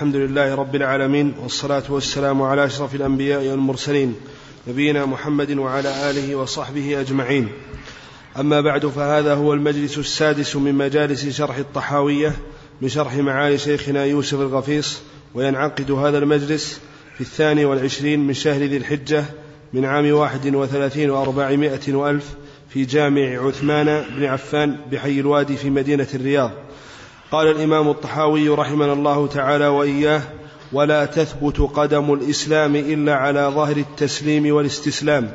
الحمد لله رب العالمين والصلاة والسلام على أشرف الأنبياء والمرسلين نبينا محمد وعلى آله وصحبه أجمعين. أما بعد فهذا هو المجلس السادس من مجالس شرح الطحاوية بشرح معالي شيخنا يوسف الغفيص وينعقد هذا المجلس في الثاني والعشرين من شهر ذي الحجة من عام واحد وثلاثين وأربعمائة وألف في جامع عثمان بن عفان بحي الوادي في مدينة الرياض. قال الإمام الطحاوي رحمنا الله تعالى وإياه ولا تثبت قدم الإسلام إلا على ظهر التسليم والاستسلام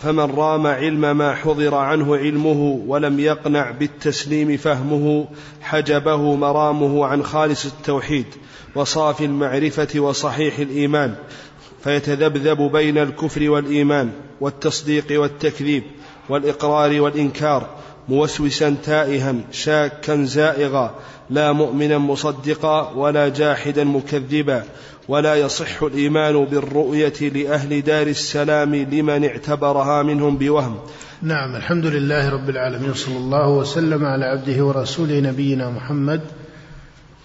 فمن رام علم ما حضر عنه علمه ولم يقنع بالتسليم فهمه حجبه مرامه عن خالص التوحيد وصافي المعرفة وصحيح الإيمان فيتذبذب بين الكفر والإيمان والتصديق والتكذيب والإقرار والإنكار موسوسا تائها شاكا زائغا لا مؤمنا مصدقا ولا جاحدا مكذبا ولا يصح الإيمان بالرؤية لأهل دار السلام لمن اعتبرها منهم بوهم. نعم الحمد لله رب العالمين صلى الله وسلم على عبده ورسوله نبينا محمد.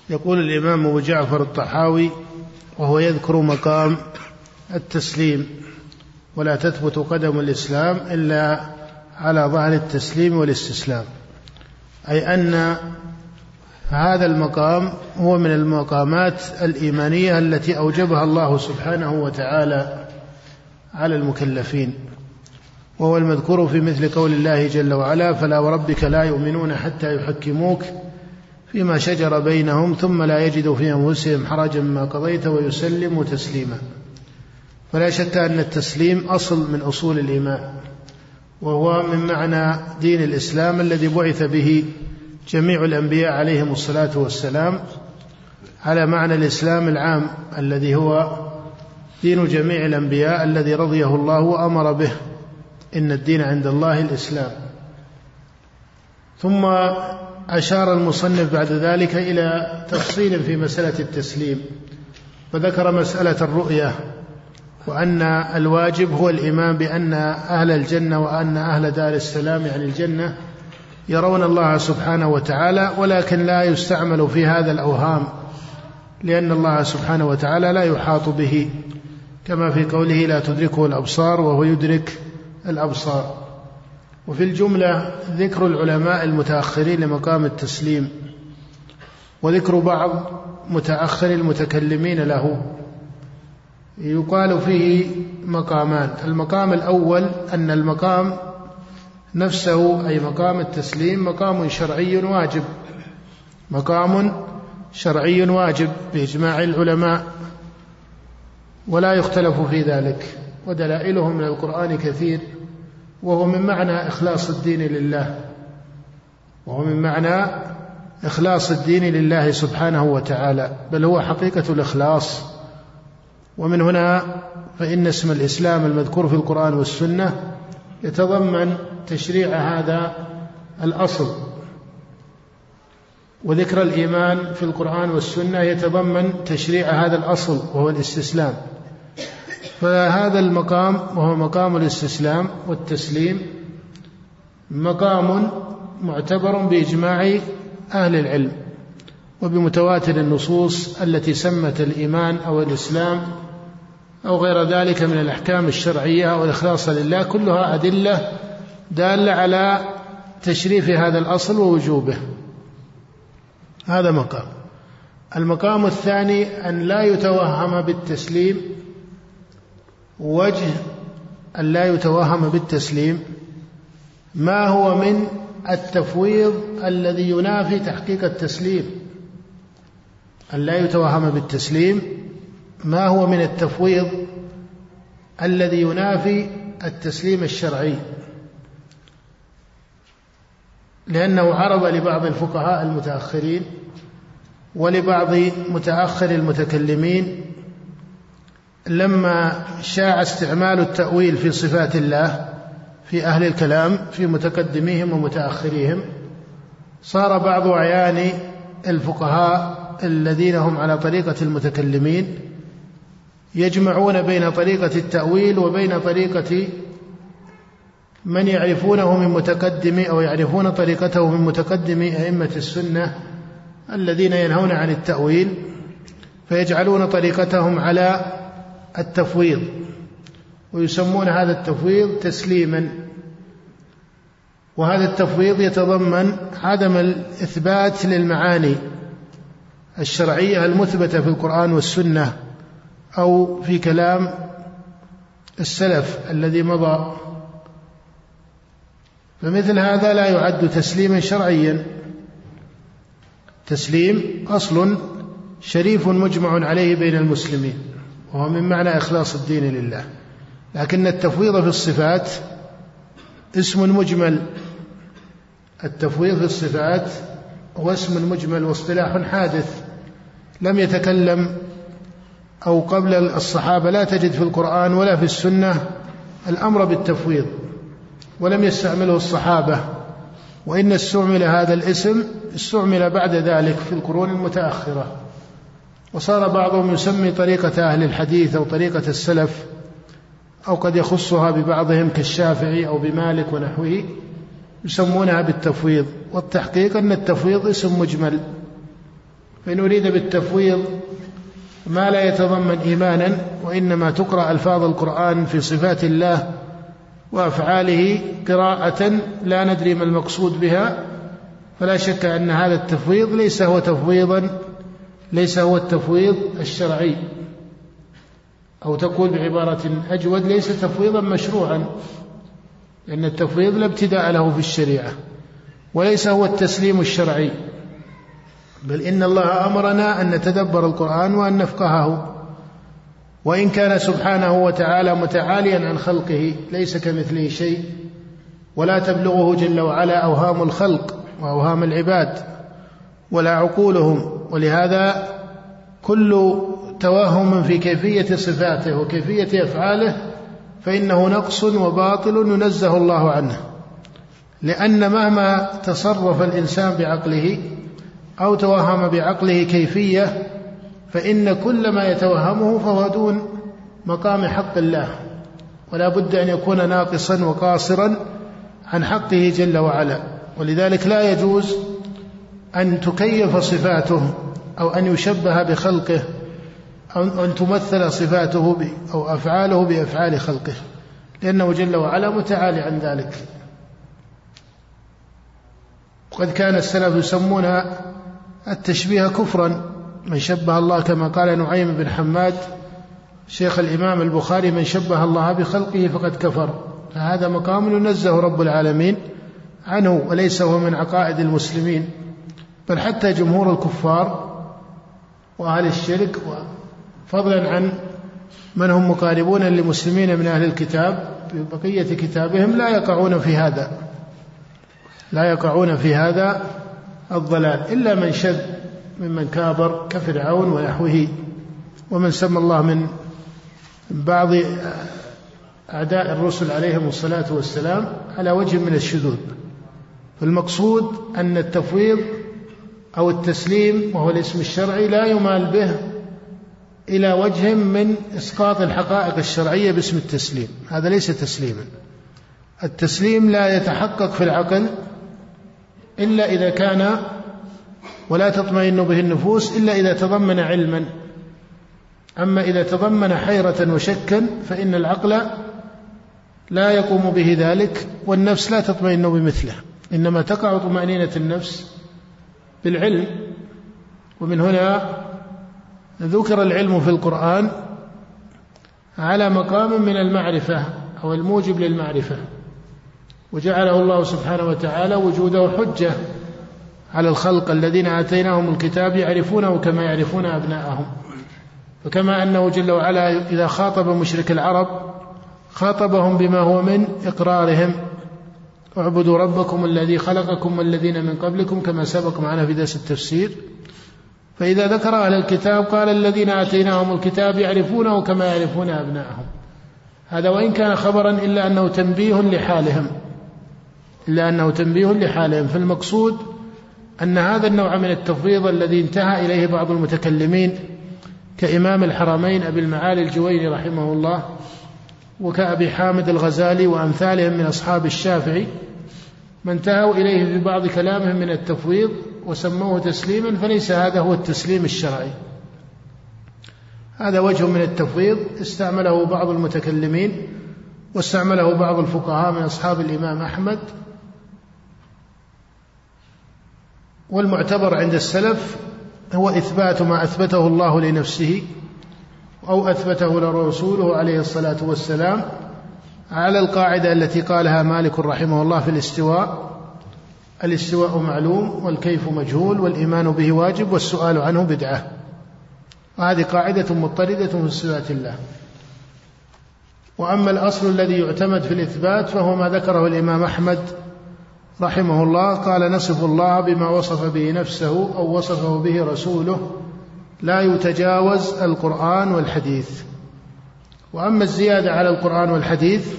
يقول الإمام أبو جعفر الطحاوي وهو يذكر مقام التسليم ولا تثبت قدم الإسلام إلا على ظهر التسليم والاستسلام. أي أن هذا المقام هو من المقامات الإيمانية التي أوجبها الله سبحانه وتعالى على المكلفين. وهو المذكور في مثل قول الله جل وعلا فلا وربك لا يؤمنون حتى يحكموك فيما شجر بينهم ثم لا يجدوا في أنفسهم حرجا مما قضيت ويسلموا تسليما. فلا شك أن التسليم أصل من أصول الإيمان. وهو من معنى دين الإسلام الذي بعث به جميع الأنبياء عليهم الصلاة والسلام على معنى الإسلام العام الذي هو دين جميع الأنبياء الذي رضيه الله وأمر به إن الدين عند الله الإسلام. ثم أشار المصنف بعد ذلك إلى تفصيل في مسألة التسليم فذكر مسألة الرؤية. وأن الواجب هو الإيمان بأن أهل الجنة وأن أهل دار السلام يعني الجنة يرون الله سبحانه وتعالى ولكن لا يستعمل في هذا الأوهام لأن الله سبحانه وتعالى لا يحاط به كما في قوله لا تدركه الأبصار وهو يدرك الأبصار وفي الجملة ذكر العلماء المتأخرين لمقام التسليم وذكر بعض متأخر المتكلمين له يقال فيه مقامان. المقام الأول أن المقام نفسه أي مقام التسليم مقام شرعي واجب. مقام شرعي واجب بإجماع العلماء ولا يختلف في ذلك ودلائله من القرآن كثير وهو من معنى إخلاص الدين لله وهو من معنى إخلاص الدين لله سبحانه وتعالى بل هو حقيقة الإخلاص. ومن هنا فإن اسم الإسلام المذكور في القرآن والسنة يتضمن تشريع هذا الأصل. وذكر الإيمان في القرآن والسنة يتضمن تشريع هذا الأصل وهو الاستسلام. فهذا المقام وهو مقام الاستسلام والتسليم مقام معتبر بإجماع أهل العلم وبمتواتر النصوص التي سمت الإيمان أو الإسلام أو غير ذلك من الأحكام الشرعية أو الإخلاص لله كلها أدلة دالة على تشريف هذا الأصل ووجوبه. هذا مقام. المقام الثاني أن لا يتوهم بالتسليم وجه أن لا يتوهم بالتسليم ما هو من التفويض الذي ينافي تحقيق التسليم. أن لا يتوهم بالتسليم ما هو من التفويض الذي ينافي التسليم الشرعي؟ لأنه عرض لبعض الفقهاء المتأخرين ولبعض متأخر المتكلمين لما شاع استعمال التأويل في صفات الله في أهل الكلام في متقدميهم ومتأخريهم صار بعض أعيان الفقهاء الذين هم على طريقة المتكلمين يجمعون بين طريقة التأويل وبين طريقة من يعرفونه من متقدم أو يعرفون طريقته من متقدم أئمة السنة الذين ينهون عن التأويل فيجعلون طريقتهم على التفويض ويسمون هذا التفويض تسليما. وهذا التفويض يتضمن عدم الإثبات للمعاني الشرعية المثبتة في القرآن والسنة. أو في كلام السلف الذي مضى. فمثل هذا لا يعد تسليما شرعيا. تسليم أصل شريف مجمع عليه بين المسلمين وهو من معنى إخلاص الدين لله. لكن التفويض في الصفات اسم مجمل. التفويض في الصفات هو اسم مجمل واصطلاح حادث. لم يتكلم أو قبل الصحابة لا تجد في القرآن ولا في السنة الأمر بالتفويض ولم يستعمله الصحابة وإن استعمل هذا الاسم استعمل بعد ذلك في القرون المتأخرة. وصار بعضهم يسمي طريقة أهل الحديث أو طريقة السلف أو قد يخصها ببعضهم كالشافعي أو بمالك ونحوه يسمونها بالتفويض. والتحقيق أن التفويض اسم مجمل فإن أريد بالتفويض ما لا يتضمن إيمانا وإنما تقرأ ألفاظ القرآن في صفات الله وأفعاله قراءة لا ندري ما المقصود بها فلا شك أن هذا التفويض ليس هو تفويضا ليس هو التفويض الشرعي. أو تقول بعبارة أجود ليس تفويضا مشروعا لأن التفويض لا ابتداء له في الشريعة وليس هو التسليم الشرعي. بل إن الله أمرنا أن نتدبر القرآن وأن نفقهه. وإن كان سبحانه وتعالى متعاليا عن خلقه ليس كمثله شيء. ولا تبلغه جل وعلا أوهام الخلق وأوهام العباد ولا عقولهم. ولهذا كل توهم في كيفية صفاته وكيفية أفعاله فإنه نقص وباطل ينزه الله عنه. لأن مهما تصرف الإنسان بعقله أو توهم بعقله كيفية فإن كل ما يتوهمه فهو دون مقام حق الله. ولا بد أن يكون ناقصا وقاصرا عن حقه جل وعلا. ولذلك لا يجوز أن تكيف صفاته أو أن يشبه بخلقه أو أن تمثل صفاته أو أفعاله بأفعال خلقه لأنه جل وعلا متعالي عن ذلك. وقد كان السلف يسمون التشبيه كفرا من شبه الله كما قال نعيم بن حماد شيخ الإمام البخاري من شبه الله بخلقه فقد كفر. فهذا مقام ينزه رب العالمين عنه وليس هو من عقائد المسلمين. بل حتى جمهور الكفار وأهل الشرك فضلا عن من هم مقاربون للمسلمين من أهل الكتاب بقية كتابهم لا يقعون في هذا. لا يقعون في هذا الضلال إلا من شذ ممن كابر كفرعون ونحوه ومن سمى الله من بعض أعداء الرسل عليهم الصلاة والسلام على وجه من الشذوذ. فالمقصود أن التفويض أو التسليم وهو الاسم الشرعي لا يمال به إلى وجه من إسقاط الحقائق الشرعية باسم التسليم. هذا ليس تسليما. التسليم لا يتحقق في العقل إلا إذا كان ولا تطمئن به النفوس إلا إذا تضمن علما. أما إذا تضمن حيرة وشكا فإن العقل لا يقوم به ذلك والنفس لا تطمئن بمثله. إنما تقع طمأنينة النفس بالعلم. ومن هنا ذكر العلم في القرآن على مقام من المعرفة أو الموجب للمعرفة. وجعله الله سبحانه وتعالى وجوده حجة على الخلق الذين آتيناهم الكتاب يعرفونه كما يعرفون أبناءهم. فكما أنه جل وعلا إذا خاطب مشرك العرب خاطبهم بما هو من إقرارهم. اعبدوا ربكم الذي خلقكم والذين من قبلكم كما سبق معنا في درس التفسير. فإذا ذكر أهل الكتاب قال الذين آتيناهم الكتاب يعرفونه كما يعرفون أبناءهم. هذا وإن كان خبرا إلا أنه تنبيه لحالهم. إلا أنه تنبيه لحالهم فالمقصود أن هذا النوع من التفويض الذي انتهى إليه بعض المتكلمين كإمام الحرمين أبي المعالي الجويني رحمه الله وكأبي حامد الغزالي وأمثالهم من أصحاب الشافعي ما انتهوا إليه في بعض كلامهم من التفويض وسموه تسليما فليس هذا هو التسليم الشرعي. هذا وجه من التفويض استعمله بعض المتكلمين واستعمله بعض الفقهاء من أصحاب الإمام أحمد والمعتبر عند السلف هو إثبات ما أثبته الله لنفسه أو أثبته لرسوله عليه الصلاة والسلام على القاعدة التي قالها مالك رحمه الله في الاستواء. الاستواء معلوم والكيف مجهول والإيمان به واجب والسؤال عنه بدعة. وهذه قاعدة مضطردة في صفات الله. وأما الأصل الذي يعتمد في الإثبات فهو ما ذكره الإمام أحمد رحمه الله قال نصف الله بما وصف به نفسه أو وصفه به رسوله لا يتجاوز القرآن والحديث. وأما الزيادة على القرآن والحديث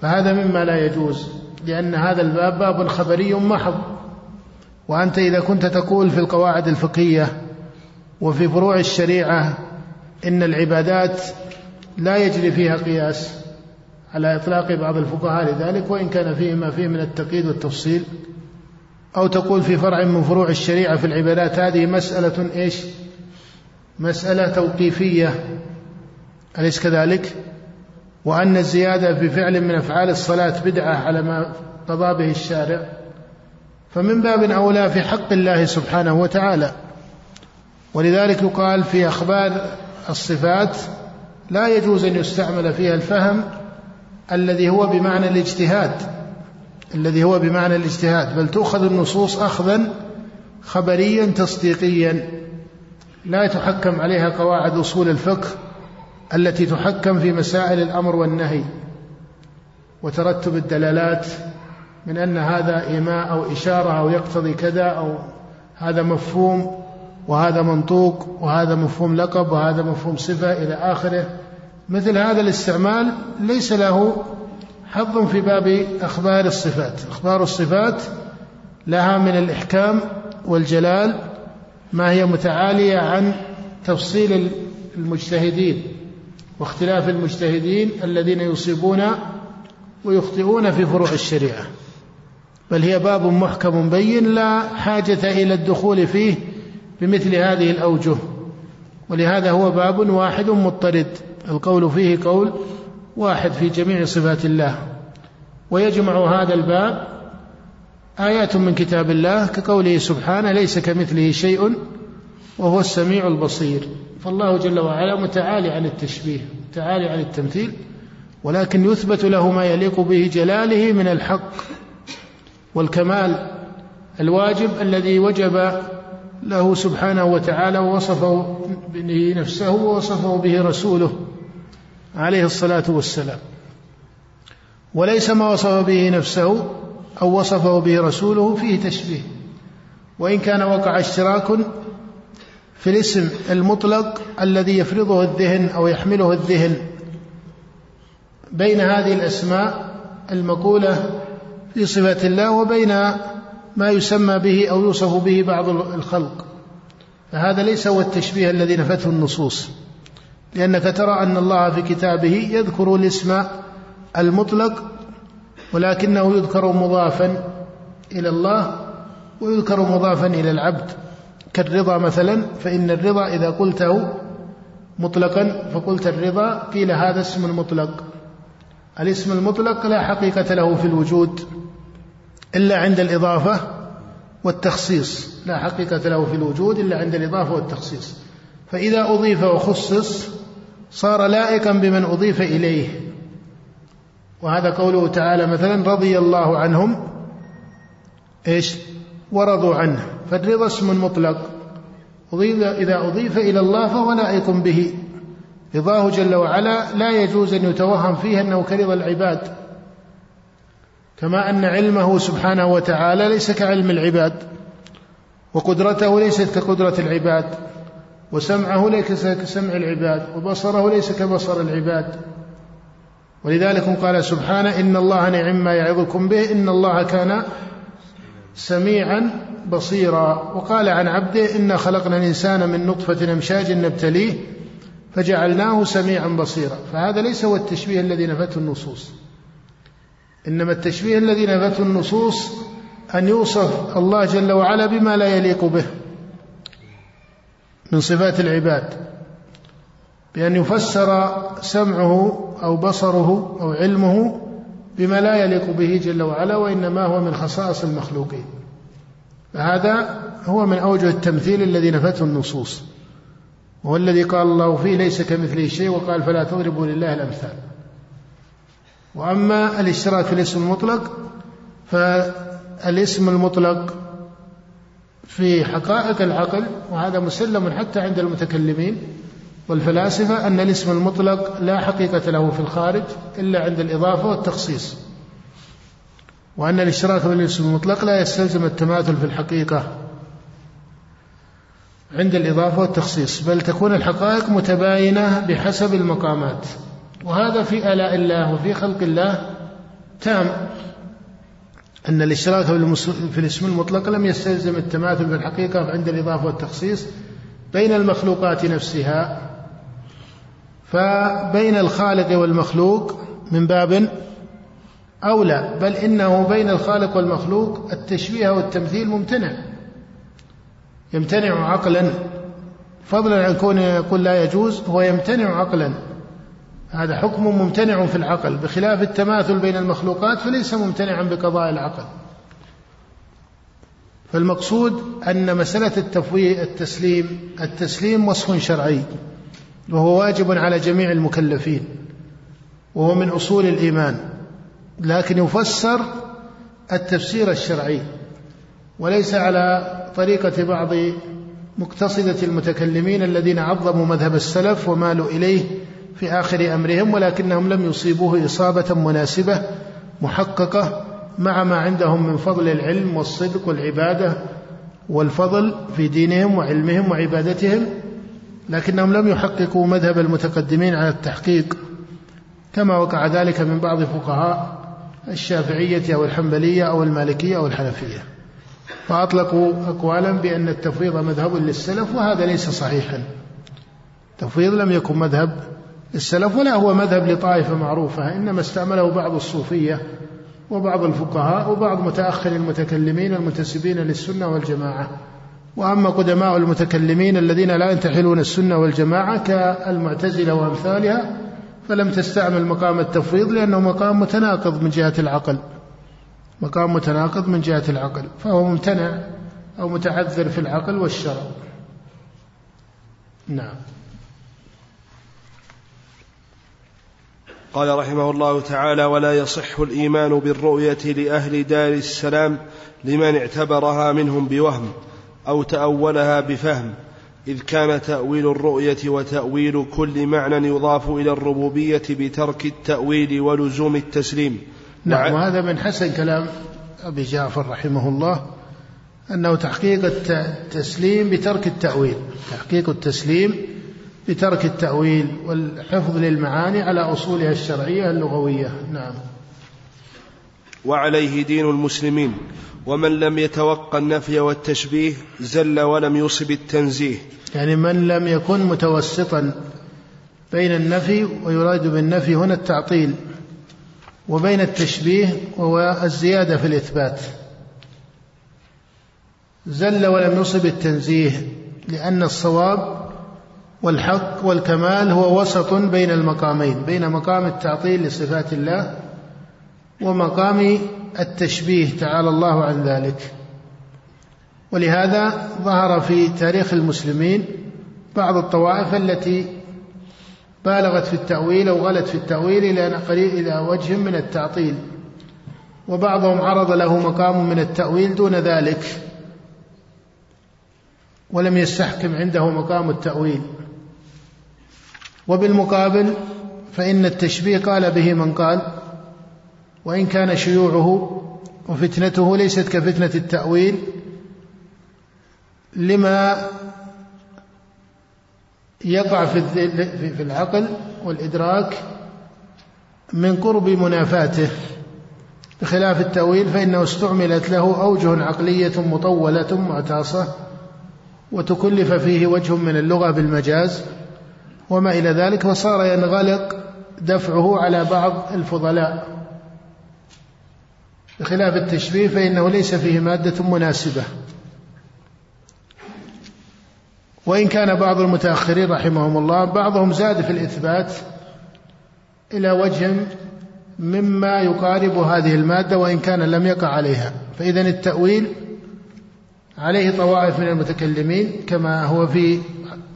فهذا مما لا يجوز لأن هذا الباب باب خبري محض. وأنت إذا كنت تقول في القواعد الفقهية وفي فروع الشريعة إن العبادات لا يجري فيها قياس على إطلاق بعض الفقهاء لذلك وإن كان فيه ما فيه من التقييد والتفصيل أو تقول في فرع من فروع الشريعة في العبادات هذه مسألة إيش؟ مسألة توقيفية أليس كذلك؟ وأن الزيادة في فعل من أفعال الصلاة بدعة على ما قضى به الشارع فمن باب أولى في حق الله سبحانه وتعالى. ولذلك يقال في أخبار الصفات لا يجوز أن يستعمل فيها الفهم الذي هو بمعنى الاجتهاد الذي هو بمعنى الاجتهاد بل تؤخذ النصوص أخذا خبريا تصديقيا لا يتحكم عليها قواعد أصول الفقه التي تحكم في مسائل الأمر والنهي. وترتب الدلالات من أن هذا إيماء أو إشارة أو يقتضي كذا أو هذا مفهوم وهذا منطوق وهذا مفهوم لقب وهذا مفهوم صفة إلى آخره. مثل هذا الاستعمال ليس له حظ في باب أخبار الصفات. أخبار الصفات لها من الإحكام والجلال ما هي متعالية عن تفصيل المجتهدين واختلاف المجتهدين الذين يصيبون ويخطئون في فروع الشريعة. بل هي باب محكم بين لا حاجة إلى الدخول فيه بمثل هذه الأوجه. ولهذا هو باب واحد مضطرد. القول فيه قول واحد في جميع صفات الله. ويجمع هذا الباب آيات من كتاب الله كقوله سبحانه ليس كمثله شيء وهو السميع البصير. فالله جل وعلا متعالي عن التشبيه متعالي عن التمثيل ولكن يثبت له ما يليق به جلاله من الحق والكمال الواجب الذي وجب له سبحانه وتعالى ووصفه به نفسه ووصفه به رسوله. عليه الصلاة والسلام. وليس ما وصف به نفسه أو وصفه به رسوله فيه تشبيه. وإن كان وقع اشتراك في الاسم المطلق الذي يفرضه الذهن أو يحمله الذهن بين هذه الأسماء المقولة في صفات الله وبين ما يسمى به أو يوصف به بعض الخلق. فهذا ليس هو التشبيه الذي نفته النصوص. لأنك ترى أن الله في كتابه يذكر الاسم المطلق ولكنه يذكر مضافا إلى الله ويذكر مضافا إلى العبد. كالرضا مثلا فإن الرضا إذا قلته مطلقا فقلت الرضا قيل هذا اسم مطلق الاسم المطلق لا حقيقة له في الوجود إلا عند الإضافة والتخصيص. لا حقيقة له في الوجود إلا عند الإضافة والتخصيص. فإذا أضيف وخصص صار لائقا بمن أضيف إليه. وهذا قوله تعالى مثلا رضي الله عنهم إيش؟ ورضوا عنه. فالرضا اسم مطلق. إذا أضيف إلى الله فهو لائق به. رضاه جل وعلا لا يجوز أن يتوهم فيه أنه كرضا العباد. كما أن علمه سبحانه وتعالى ليس كعلم العباد وقدرته ليست كقدرة العباد. وسمعه ليس كسمع العباد وبصره ليس كبصر العباد. ولذلك قال سبحانه إن الله نعم ما يعظكم به إن الله كان سميعا بصيرا. وقال عن عبده إنا خلقنا الإنسان من نطفة أمشاج نبتليه فجعلناه سميعا بصيرا. فهذا ليس هو التشبيه الذي نفته النصوص. إنما التشبيه الذي نفته النصوص أن يوصف الله جل وعلا بما لا يليق به. من صفات العباد بأن يفسر سمعه أو بصره أو علمه بما لا يليق به جل وعلا وإنما هو من خصائص المخلوقين. فهذا هو من أوجه التمثيل الذي نفته النصوص وهو الذي قال الله فيه ليس كمثله شيء وقال فلا تضربوا لله الأمثال. وأما الاشتراك في الاسم المطلق فالاسم المطلق في حقائق العقل وهذا مسلم حتى عند المتكلمين والفلاسفة أن الاسم المطلق لا حقيقة له في الخارج إلا عند الإضافة والتخصيص. وأن الاشتراك بالاسم المطلق لا يستلزم التماثل في الحقيقة عند الإضافة والتخصيص بل تكون الحقائق متباينة بحسب المقامات. وهذا في آلاء الله وفي خلق الله تام. أن الاشتراك في الاسم المطلق لم يستلزم التماثل في الحقيقة عند الإضافة والتخصيص بين المخلوقات نفسها. فبين الخالق والمخلوق من باب أولى بل إنه بين الخالق والمخلوق التشبيه والتمثيل ممتنع. يمتنع عقلا. فضلا عن كونه يقول لا يجوز هو يمتنع عقلا. هذا حكم ممتنع في العقل بخلاف التماثل بين المخلوقات فليس ممتنعا بقضاء العقل. فالمقصود أن مسألة التفويض التسليم التسليم وصف شرعي وهو واجب على جميع المكلفين وهو من أصول الإيمان لكن يفسر التفسير الشرعي وليس على طريقة بعض مقتصدة المتكلمين الذين عظموا مذهب السلف ومالوا إليه في آخر أمرهم ولكنهم لم يصيبوه إصابة مناسبة محققة مع ما عندهم من فضل العلم والصدق والعبادة والفضل في دينهم وعلمهم وعبادتهم لكنهم لم يحققوا مذهب المتقدمين على التحقيق. كما وقع ذلك من بعض فقهاء الشافعية أو الحنبلية أو المالكية أو الحنفية. فأطلقوا أقوالا بأن التفويض مذهب للسلف وهذا ليس صحيحا. التفويض لم يكن مذهب السلف ولا هو مذهب لطائفة معروفة إنما استعمله بعض الصوفية وبعض الفقهاء وبعض متأخر المتكلمين المنتسبين للسنة والجماعة. وأما قدماء المتكلمين الذين لا ينتحلون السنة والجماعة كالمعتزلة وأمثالها فلم تستعمل مقام التفويض لأنه مقام متناقض من جهة العقل. مقام متناقض من جهة العقل فهو ممتنع أو متعذر في العقل والشرع. نعم. قال رحمه الله تعالى ولا يصح الإيمان بالرؤية لأهل دار السلام لمن اعتبرها منهم بوهم أو تأولها بفهم إذ كان تأويل الرؤية وتأويل كل معنى يضاف إلى الربوبية بترك التأويل ولزوم التسليم. نعم وهذا من حسن كلام أبي جعفر رحمه الله أنه تحقيق التسليم بترك التأويل تحقيق التسليم بترك التأويل والحفظ للمعاني على أصولها الشرعية اللغوية. نعم. وعليه دين المسلمين ومن لم يتوقع النفي والتشبيه زل ولم يصب التنزيه. يعني من لم يكن متوسطا بين النفي ويراد بالنفي هنا التعطيل وبين التشبيه وهو الزيادة في الإثبات. زل ولم يصب التنزيه لأن الصواب والحق والكمال هو وسط بين المقامين بين مقام التعطيل لصفات الله ومقام التشبيه تعالى الله عن ذلك. ولهذا ظهر في تاريخ المسلمين بعض الطوائف التي بالغت في التأويل أو غلت في التأويل إلى إلى وجه من التعطيل. وبعضهم عرض له مقام من التأويل دون ذلك. ولم يستحكم عنده مقام التأويل. وبالمقابل فإن التشبيه قال به من قال وإن كان شيوعه وفتنته ليست كفتنة التأويل لما يقع في العقل والإدراك من قرب منافاته بخلاف التأويل فإنه استعملت له أوجه عقلية مطولة معتاصة وتكلف فيه وجه من اللغة بالمجاز. وما إلى ذلك فصار ينغلق دفعه على بعض الفضلاء. بخلاف التشبيه فإنه ليس فيه مادة مناسبة. وإن كان بعض المتأخرين رحمهم الله بعضهم زاد في الإثبات إلى وجه مما يقارب هذه المادة وإن كان لم يقع عليها. فإذا التأويل عليه طوائف من المتكلمين كما هو في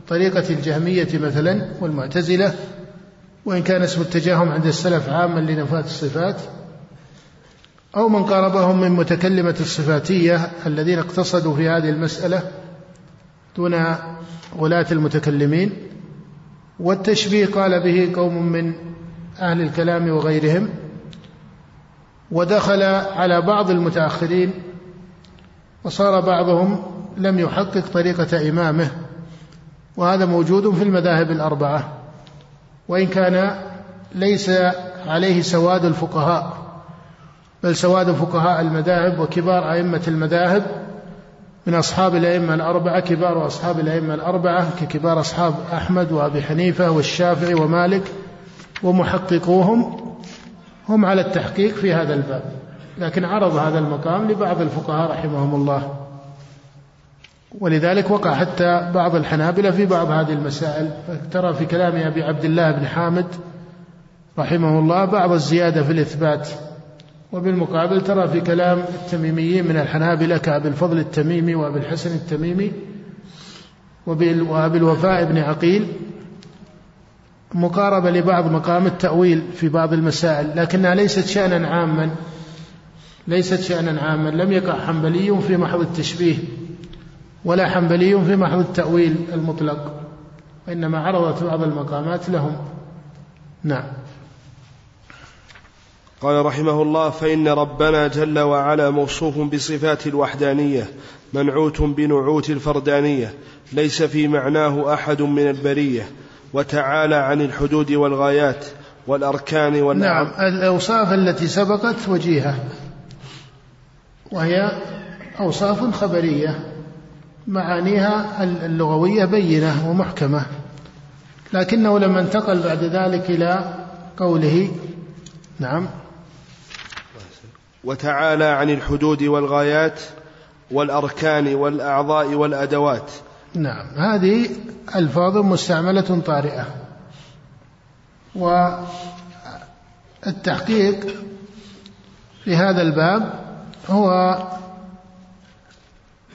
طريقة الجهمية مثلا والمعتزلة وإن كان اسم التجاهم عند السلف عاما لنفاة الصفات أو من قاربهم من متكلمة الصفاتية الذين اقتصدوا في هذه المسألة دون غلاة المتكلمين. والتشبيه قال به قوم من أهل الكلام وغيرهم ودخل على بعض المتأخرين وصار بعضهم لم يحقق طريقة إمامه. وهذا موجود في المذاهب الأربعة. وإن كان ليس عليه سواد الفقهاء بل سواد فقهاء المذاهب وكبار أئمة المذاهب من أصحاب الأئمة الأربعة كبار أصحاب الأئمة الأربعة ككبار أصحاب أحمد وأبي حنيفة والشافعي ومالك ومحققوهم هم على التحقيق في هذا الباب. لكن عرض هذا المقام لبعض الفقهاء رحمهم الله. ولذلك وقع حتى بعض الحنابلة في بعض هذه المسائل. ترى في كلام أبي عبد الله بن حامد رحمه الله بعض الزيادة في الإثبات. وبالمقابل ترى في كلام التميميين من الحنابلة كأبي الفضل التميمي وأبي الحسن التميمي وأبي الوفاء بن عقيل مقاربة لبعض مقام التأويل في بعض المسائل. لكنها ليست شأنا عاما ليست شأنا عاما. لم يقع حنبلي في محض التشبيه. ولا حنبلي في محض التأويل المطلق وإنما عرضت بعض المقامات لهم. نعم. قال رحمه الله فإن ربنا جل وعلا موصوف بصفات الوحدانية منعوت بنعوت الفردانية ليس في معناه أحد من البرية وتعالى عن الحدود والغايات والأركان والنعم نعم. الأوصاف التي سبقت وجيهة وهي أوصاف خبرية. معانيها اللغوية بينة ومحكمة. لكنه لما انتقل بعد ذلك إلى قوله نعم. وتعالى عن الحدود والغايات والأركان والأعضاء والأدوات. نعم. هذه ألفاظ مستعملة طارئة. والتحقيق في هذا الباب هو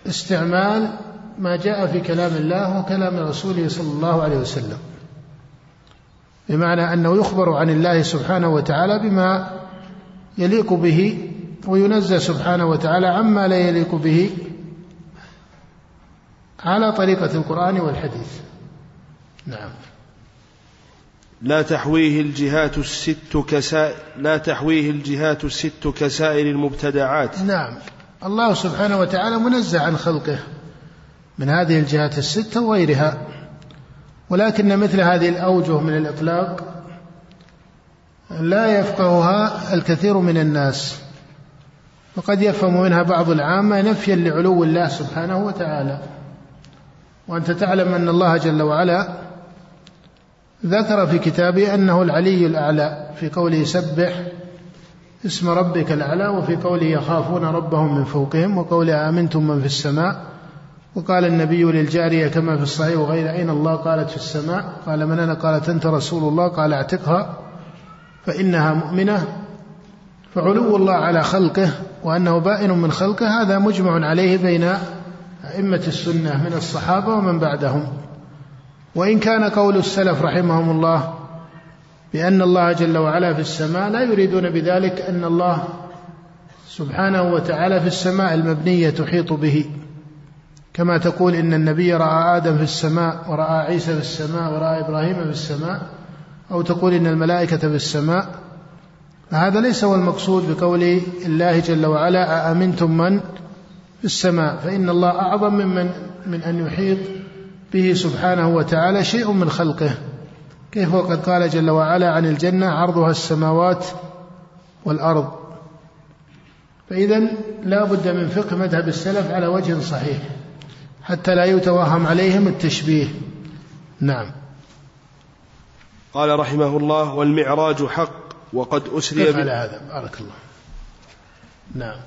استعمال ما جاء في كلام الله وكلام رسوله صلى الله عليه وسلم. بمعنى أنه يخبر عن الله سبحانه وتعالى بما يليق به وينزه سبحانه وتعالى عما لا يليق به على طريقة القرآن والحديث. نعم. لا تحويه الجهات الست كسائر لا تحويه الجهات الست كسائر المبتدعات. نعم. الله سبحانه وتعالى منزه عن خلقه من هذه الجهات الستة وغيرها. ولكن مثل هذه الأوجه من الإطلاق لا يفقهها الكثير من الناس وقد يفهم منها بعض العامة نفيا لعلو الله سبحانه وتعالى. وأنت تعلم أن الله جل وعلا ذكر في كتابه أنه العلي الأعلى في قوله سبح اسم ربك الأعلى وفي قوله يخافون ربهم من فوقهم وقوله آمنتم من في السماء وقال النبي للجارية كما في الصحيح وغير أين الله؟ قالت في السماء. قال من أنا؟ قالت أنت رسول الله. قال اعتقها فإنها مؤمنة. فعلو الله على خلقه وأنه بائن من خلقه هذا مجمع عليه بين أئمة السنة من الصحابة ومن بعدهم. وإن كان قول السلف رحمهم الله بأن الله جل وعلا في السماء لا يريدون بذلك أن الله سبحانه وتعالى في السماء المبنية تحيط به. كما تقول إن النبي رأى آدم في السماء ورأى عيسى في السماء ورأى إبراهيم في السماء أو تقول إن الملائكة في السماء. فهذا ليس هو المقصود بقول الله جل وعلا أأمنتم من في السماء فإن الله أعظم ممن من أن يحيط به سبحانه وتعالى شيء من خلقه. كيف وقد قال جل وعلا عن الجنة عرضها السماوات والأرض. فإذا لا بد من فقه مذهب السلف على وجه صحيح حتى لا يتوهم عليهم التشبيه. نعم. قال رحمه الله والمعراج حق وقد أسري على هذا؟ بارك الله. نعم.